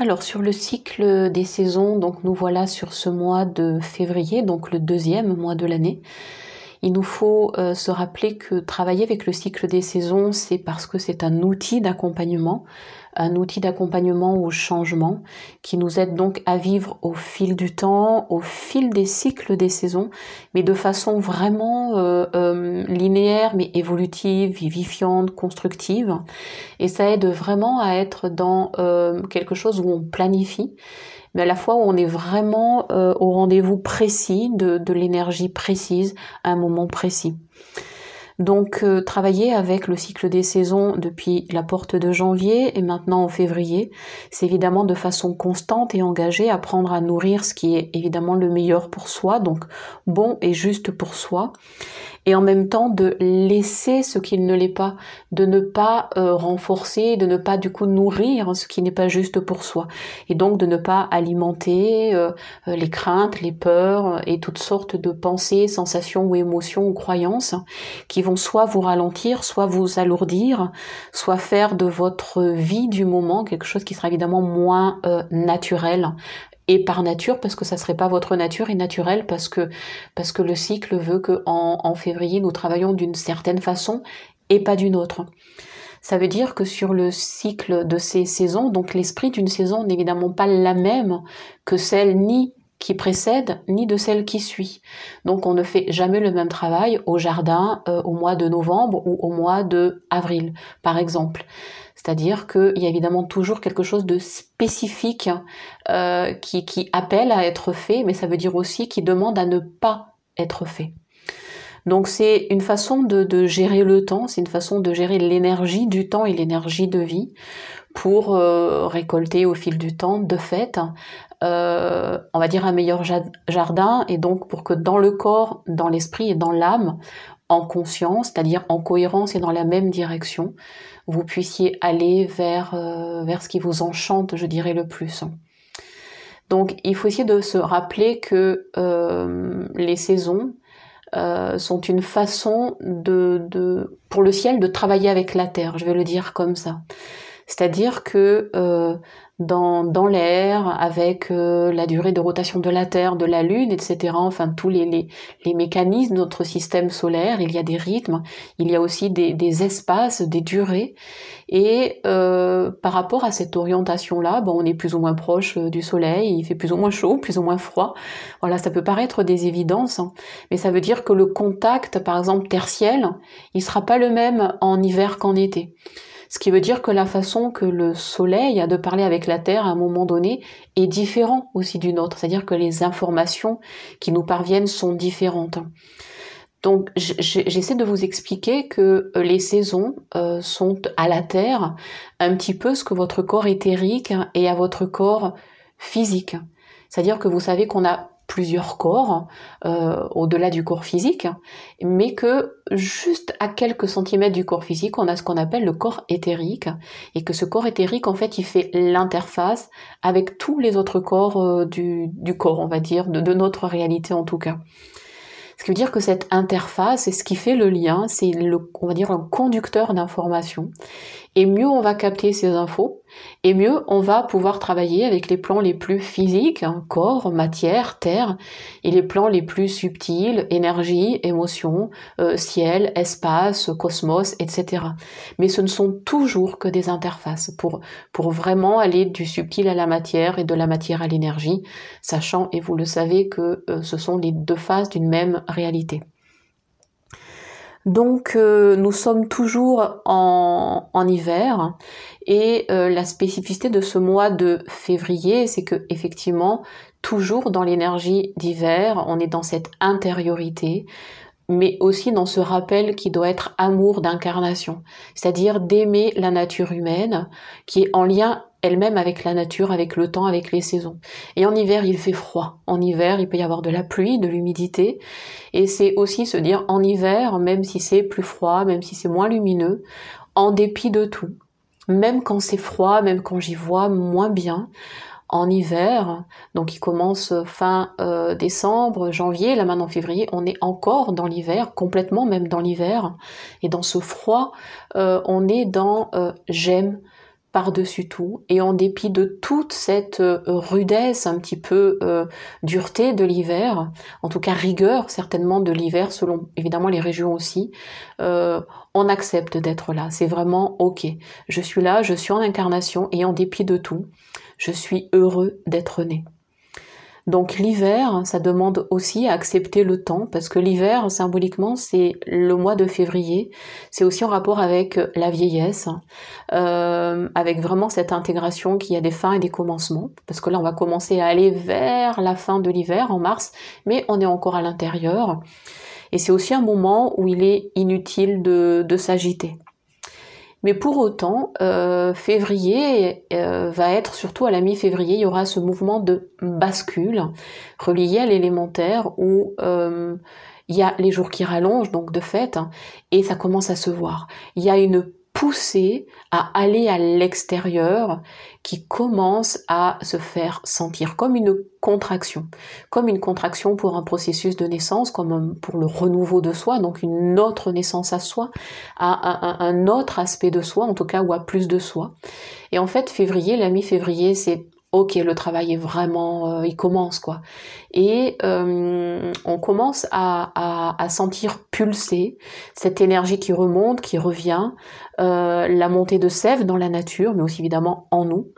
Alors sur le cycle des saisons, donc nous voilà sur ce mois de février, donc le deuxième mois de l'année. Il nous faut euh, se rappeler que travailler avec le cycle des saisons, c'est parce que c'est un outil d'accompagnement, un outil d'accompagnement au changement qui nous aide donc à vivre au fil du temps, au fil des cycles des saisons, mais de façon vraiment euh, euh, linéaire, mais évolutive, vivifiante, constructive. Et ça aide vraiment à être dans quelque chose où on planifie mais à la fois où on est vraiment euh, au rendez-vous précis de, de l'énergie précise à un moment précis. Donc euh, travailler avec le cycle des saisons depuis la porte de janvier et maintenant en février, c'est évidemment de façon constante et engagée apprendre à nourrir ce qui est évidemment le meilleur pour soi, donc bon et juste pour soi, et en même temps de laisser ce qui ne l'est pas, de ne pas euh, renforcer, de ne pas du coup nourrir ce qui n'est pas juste pour soi, et donc de ne pas alimenter euh, euh, les craintes, les peurs et toutes sortes de pensées, sensations ou émotions ou croyances qui vont soit vous ralentir, soit vous alourdir, soit faire de votre vie du moment quelque chose qui sera évidemment moins naturel et par nature parce que ça serait pas votre nature et naturel parce que parce que le cycle veut que en, février nous travaillons d'une certaine façon et pas d'une autre. Ça veut dire que sur le cycle de ces saisons, donc l'esprit d'une saison n'est évidemment pas la même que celle ni qui précède ni de celle qui suit. Donc on ne fait jamais le même travail au jardin euh, au mois de novembre ou au mois de avril, par exemple. C'est-à-dire qu'il y a évidemment toujours quelque chose de spécifique euh, qui, appelle à être fait, mais ça veut dire aussi qui demande à ne pas être fait. Donc c'est une façon de, de, gérer le temps, c'est une façon de gérer l'énergie du temps et l'énergie de vie pour euh, récolter au fil du temps, de fait, euh, on va dire un meilleur jardin, et donc pour que dans le corps, dans l'esprit et dans l'âme, en conscience, c'est-à-dire en cohérence et dans la même direction, vous puissiez aller vers, euh, vers ce qui vous enchante, je dirais, le plus. Donc il faut essayer de se rappeler que euh, les saisons euh, sont une façon de, de, pour le ciel de travailler avec la terre, je vais le dire comme ça. C'est-à-dire que dans, l'air, avec euh, la durée de rotation de la Terre, de la Lune, etc. Enfin, tous les, les, mécanismes de notre système solaire, il y a des rythmes, il y a aussi des, espaces, des durées. Et euh, par rapport à cette orientation-là, on est plus ou moins proche euh, du Soleil, il fait plus ou moins chaud, plus ou moins froid. Voilà, ça peut paraître des évidences, hein. mais ça veut dire que le contact, par exemple, tertiel, il sera pas le même en hiver qu'en été. Ce qui veut dire que la façon que le Soleil a de parler avec la Terre à un moment donné est différent aussi d'une autre. C'est-à-dire que les informations qui nous parviennent sont différentes. Donc j'essaie de vous expliquer que euh, les saisons euh, sont à la Terre un petit peu ce que votre corps éthérique est à votre corps physique. C'est-à-dire que vous savez qu'on a plusieurs corps euh, au-delà du corps physique, mais que juste à quelques centimètres du corps physique, on a ce qu'on appelle le corps éthérique, et que ce corps éthérique, en fait, il fait l'interface avec tous les autres corps euh, du, corps, on va dire, de, de notre réalité en tout cas. Ce qui veut dire que cette interface, c'est ce qui fait le lien, c'est le, on va dire, un conducteur d'informations. Et mieux on va capter ces infos, et mieux on va pouvoir travailler avec les plans les plus physiques, hein, corps, matière, terre, et les plans les plus subtils, énergie, émotion, euh, ciel, espace, cosmos, etc. Mais ce ne sont toujours que des interfaces pour, pour vraiment aller du subtil à la matière et de la matière à l'énergie, sachant, et vous le savez, que euh, ce sont les deux faces d'une même réalité. Donc euh, nous sommes toujours en, hiver et euh, la spécificité de ce mois de février, c'est que effectivement, toujours dans l'énergie d'hiver, on est dans cette intériorité, mais aussi dans ce rappel qui doit être amour d'incarnation, c'est-à-dire d'aimer la nature humaine, qui est en lien elle-même avec la nature, avec le temps, avec les saisons. Et en hiver, il fait froid. En hiver, il peut y avoir de la pluie, de l'humidité. Et c'est aussi se dire, en hiver, même si c'est plus froid, même si c'est moins lumineux, en dépit de tout, même quand c'est froid, même quand j'y vois moins bien, en hiver, donc il commence fin euh, décembre, janvier, là maintenant février, on est encore dans l'hiver, complètement même dans l'hiver, et dans ce froid, euh, on est dans euh, j'aime, par-dessus tout et en dépit de toute cette euh, rudesse, un petit peu euh, dureté de l'hiver, en tout cas rigueur certainement de l'hiver selon évidemment les régions aussi, euh, on accepte d'être là. C'est vraiment ok. Je suis là, je suis en incarnation et en dépit de tout, je suis heureux d'être né. Donc l'hiver, ça demande aussi à accepter le temps, parce que l'hiver, symboliquement, c'est le mois de février. C'est aussi en rapport avec la vieillesse, euh, avec vraiment cette intégration qui a des fins et des commencements, parce que là, on va commencer à aller vers la fin de l'hiver, en mars, mais on est encore à l'intérieur. Et c'est aussi un moment où il est inutile de, de s'agiter. Mais pour autant, euh, février euh, va être surtout à la mi-février, il y aura ce mouvement de bascule relié à l'élémentaire où euh, il y a les jours qui rallongent, donc de fait, hein, et ça commence à se voir. Il y a une poussé à aller à l'extérieur qui commence à se faire sentir comme une contraction, comme une contraction pour un processus de naissance, comme pour le renouveau de soi, donc une autre naissance à soi, à un, autre aspect de soi, en tout cas, ou à plus de soi. Et en fait, février, la mi-février, c'est ok, le travail est vraiment, euh, il commence quoi. Et euh, on commence à, sentir pulser cette énergie qui remonte, qui revient, euh, la montée de sève dans la nature, mais aussi évidemment en nous.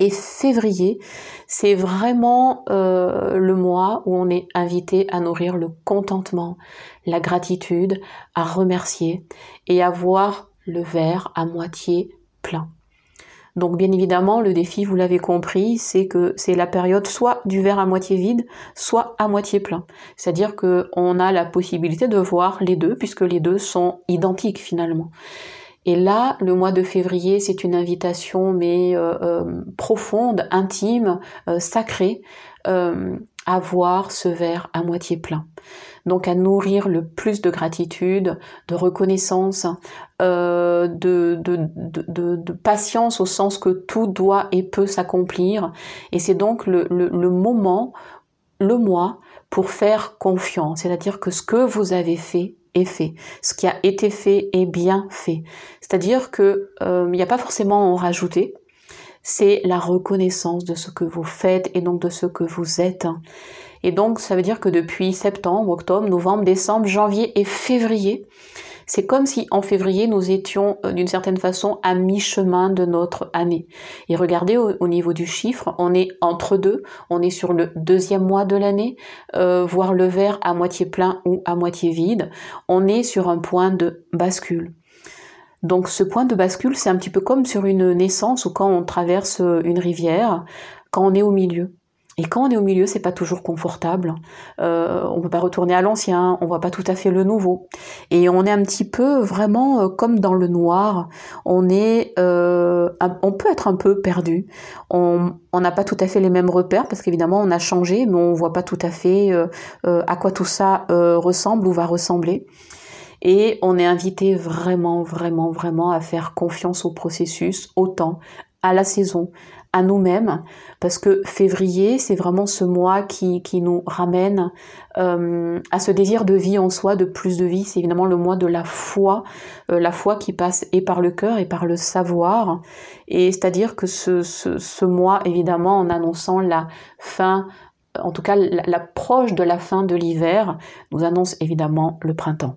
Et février, c'est vraiment le mois où on est invité à nourrir le contentement, la gratitude, à remercier et à voir le verre à moitié plein. Donc bien évidemment, le défi, vous l'avez compris, c'est que c'est la période soit du verre à moitié vide, soit à moitié plein. C'est-à-dire qu'on a la possibilité de voir les deux, puisque les deux sont identiques finalement. Et là, le mois de février, c'est une invitation, mais euh, euh, profonde, intime, euh, sacrée, à voir ce verre à moitié plein donc à nourrir le plus de gratitude, de reconnaissance, euh, de, de, patience au sens que tout doit et peut s'accomplir. Et c'est donc le, le, moment, le mois, pour faire confiance, c'est-à-dire que ce que vous avez fait est fait, ce qui a été fait est bien fait. C'est-à-dire que euh, il n'y a pas forcément à en rajouter, c'est la reconnaissance de ce que vous faites et donc de ce que vous êtes. Et donc, ça veut dire que depuis septembre, octobre, novembre, décembre, janvier et février, c'est comme si en février, nous étions euh, d'une certaine façon à mi-chemin de notre année. Et regardez au, niveau du chiffre, on est entre deux, on est sur le deuxième mois de l'année, euh, voir le verre à moitié plein ou à moitié vide. On est sur un point de bascule. Donc ce point de bascule, c'est un petit peu comme sur une naissance ou quand on traverse une rivière, quand on est au milieu. Et quand on est au milieu, c'est pas toujours confortable. Euh, on peut pas retourner à l'ancien, on voit pas tout à fait le nouveau. Et on est un petit peu vraiment euh, comme dans le noir. On est, euh, on peut être un peu perdu. On n'a pas tout à fait les mêmes repères parce qu'évidemment on a changé, mais on voit pas tout à fait euh, euh, à quoi tout ça ressemble ou va ressembler. Et on est invité vraiment, vraiment, vraiment à faire confiance au processus, au temps, à la saison, à nous-mêmes, parce que février, c'est vraiment ce mois qui, qui nous ramène euh, à ce désir de vie en soi, de plus de vie. C'est évidemment le mois de la foi, euh, la foi qui passe et par le cœur et par le savoir. Et c'est-à-dire que ce, ce, ce mois, évidemment, en annonçant la fin en tout cas l'approche de la fin de l'hiver, nous annonce évidemment le printemps.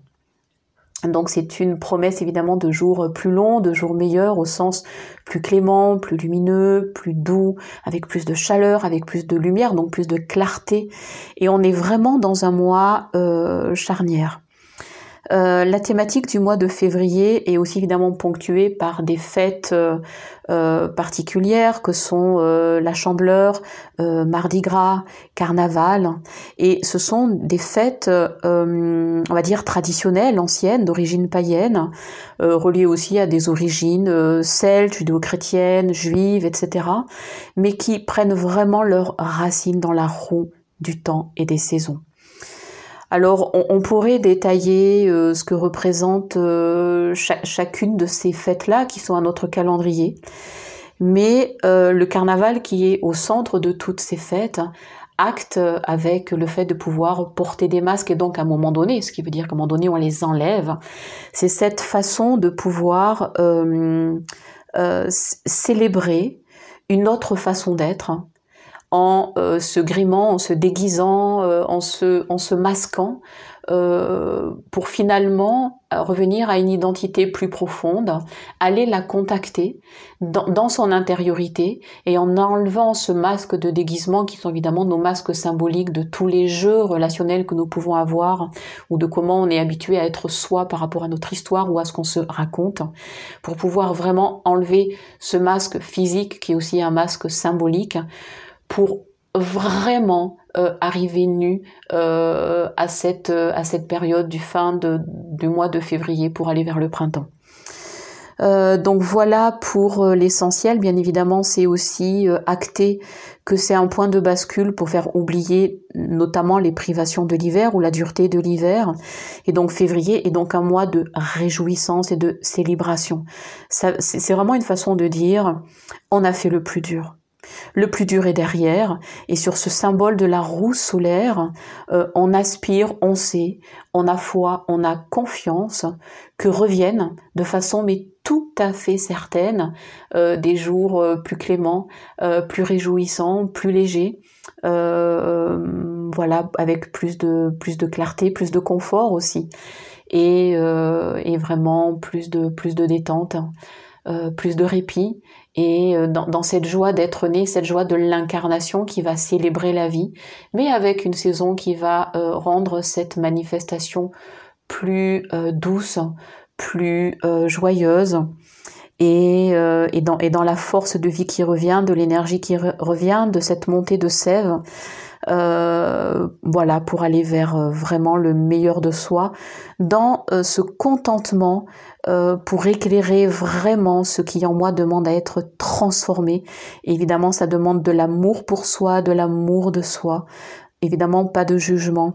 Donc c'est une promesse évidemment de jours plus longs, de jours meilleurs au sens plus clément, plus lumineux, plus doux, avec plus de chaleur, avec plus de lumière, donc plus de clarté. Et on est vraiment dans un mois euh, charnière. Euh, la thématique du mois de février est aussi évidemment ponctuée par des fêtes euh, euh, particulières que sont la Chandeleur, Mardi Gras, Carnaval. Et ce sont des fêtes, on va dire, traditionnelles, anciennes, d'origine païenne, reliées aussi à des origines celtes, judéo-chrétiennes, juives, etc. Mais qui prennent vraiment leurs racines dans la roue du temps et des saisons. Alors, on, pourrait détailler euh, ce que représente euh, chacune de ces fêtes-là qui sont à notre calendrier. Mais euh, le carnaval qui est au centre de toutes ces fêtes acte avec le fait de pouvoir porter des masques. Et donc à un moment donné, ce qui veut dire qu'à un moment donné on les enlève, c'est cette façon de pouvoir célébrer une autre façon d'être en se grimant, en se déguisant, en, se, en se masquant, euh, pour finalement euh, revenir à une identité plus profonde, aller la contacter dans, son intériorité et en enlevant ce masque de déguisement qui sont évidemment nos masques symboliques de tous les jeux relationnels que nous pouvons avoir ou de comment on est habitué à être soi par rapport à notre histoire ou à ce qu'on se raconte pour pouvoir vraiment enlever ce masque physique qui est aussi un masque symbolique pour vraiment euh, arriver nu euh, à cette euh, à cette période du fin de, du mois de février pour aller vers le printemps. donc voilà pour l'essentiel. Bien évidemment, c'est aussi acté que c'est un point de bascule pour faire oublier notamment les privations de l'hiver ou la dureté de l'hiver. Et donc février est donc un mois de réjouissance et de célébration. C'est vraiment une façon de dire on a fait le plus dur. Le plus dur est derrière, et sur ce symbole de la roue solaire, euh, on aspire, on sait, on a foi, on a confiance que reviennent de façon mais tout à fait certaine euh, des jours euh, plus cléments, plus réjouissants, plus légers, voilà, avec plus de plus de clarté, plus de confort aussi, et, et vraiment plus de plus de détente. Euh, plus de répit et euh, dans, cette joie d'être né, cette joie de l'incarnation qui va célébrer la vie, mais avec une saison qui va euh, rendre cette manifestation plus douce, plus joyeuse. Et, et, dans, et dans la force de vie qui revient, de l'énergie qui revient, de cette montée de sève, euh, voilà, pour aller vers euh, vraiment le meilleur de soi, dans euh, ce contentement pour éclairer vraiment ce qui en moi demande à être transformé. évidemment, ça demande de l'amour pour soi, de l'amour de soi, évidemment pas de jugement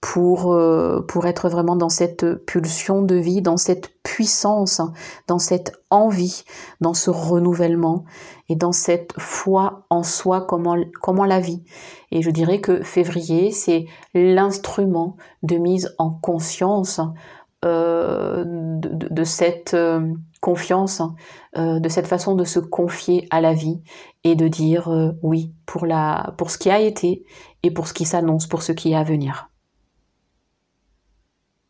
pour pour être vraiment dans cette pulsion de vie, dans cette puissance, dans cette envie, dans ce renouvellement et dans cette foi en soi comment comment la vie. Et je dirais que février, c'est l'instrument de mise en conscience euh, de, cette euh, confiance, euh, de cette façon de se confier à la vie et de dire oui pour, la, pour ce qui a été et pour ce qui s'annonce, pour ce qui est à venir.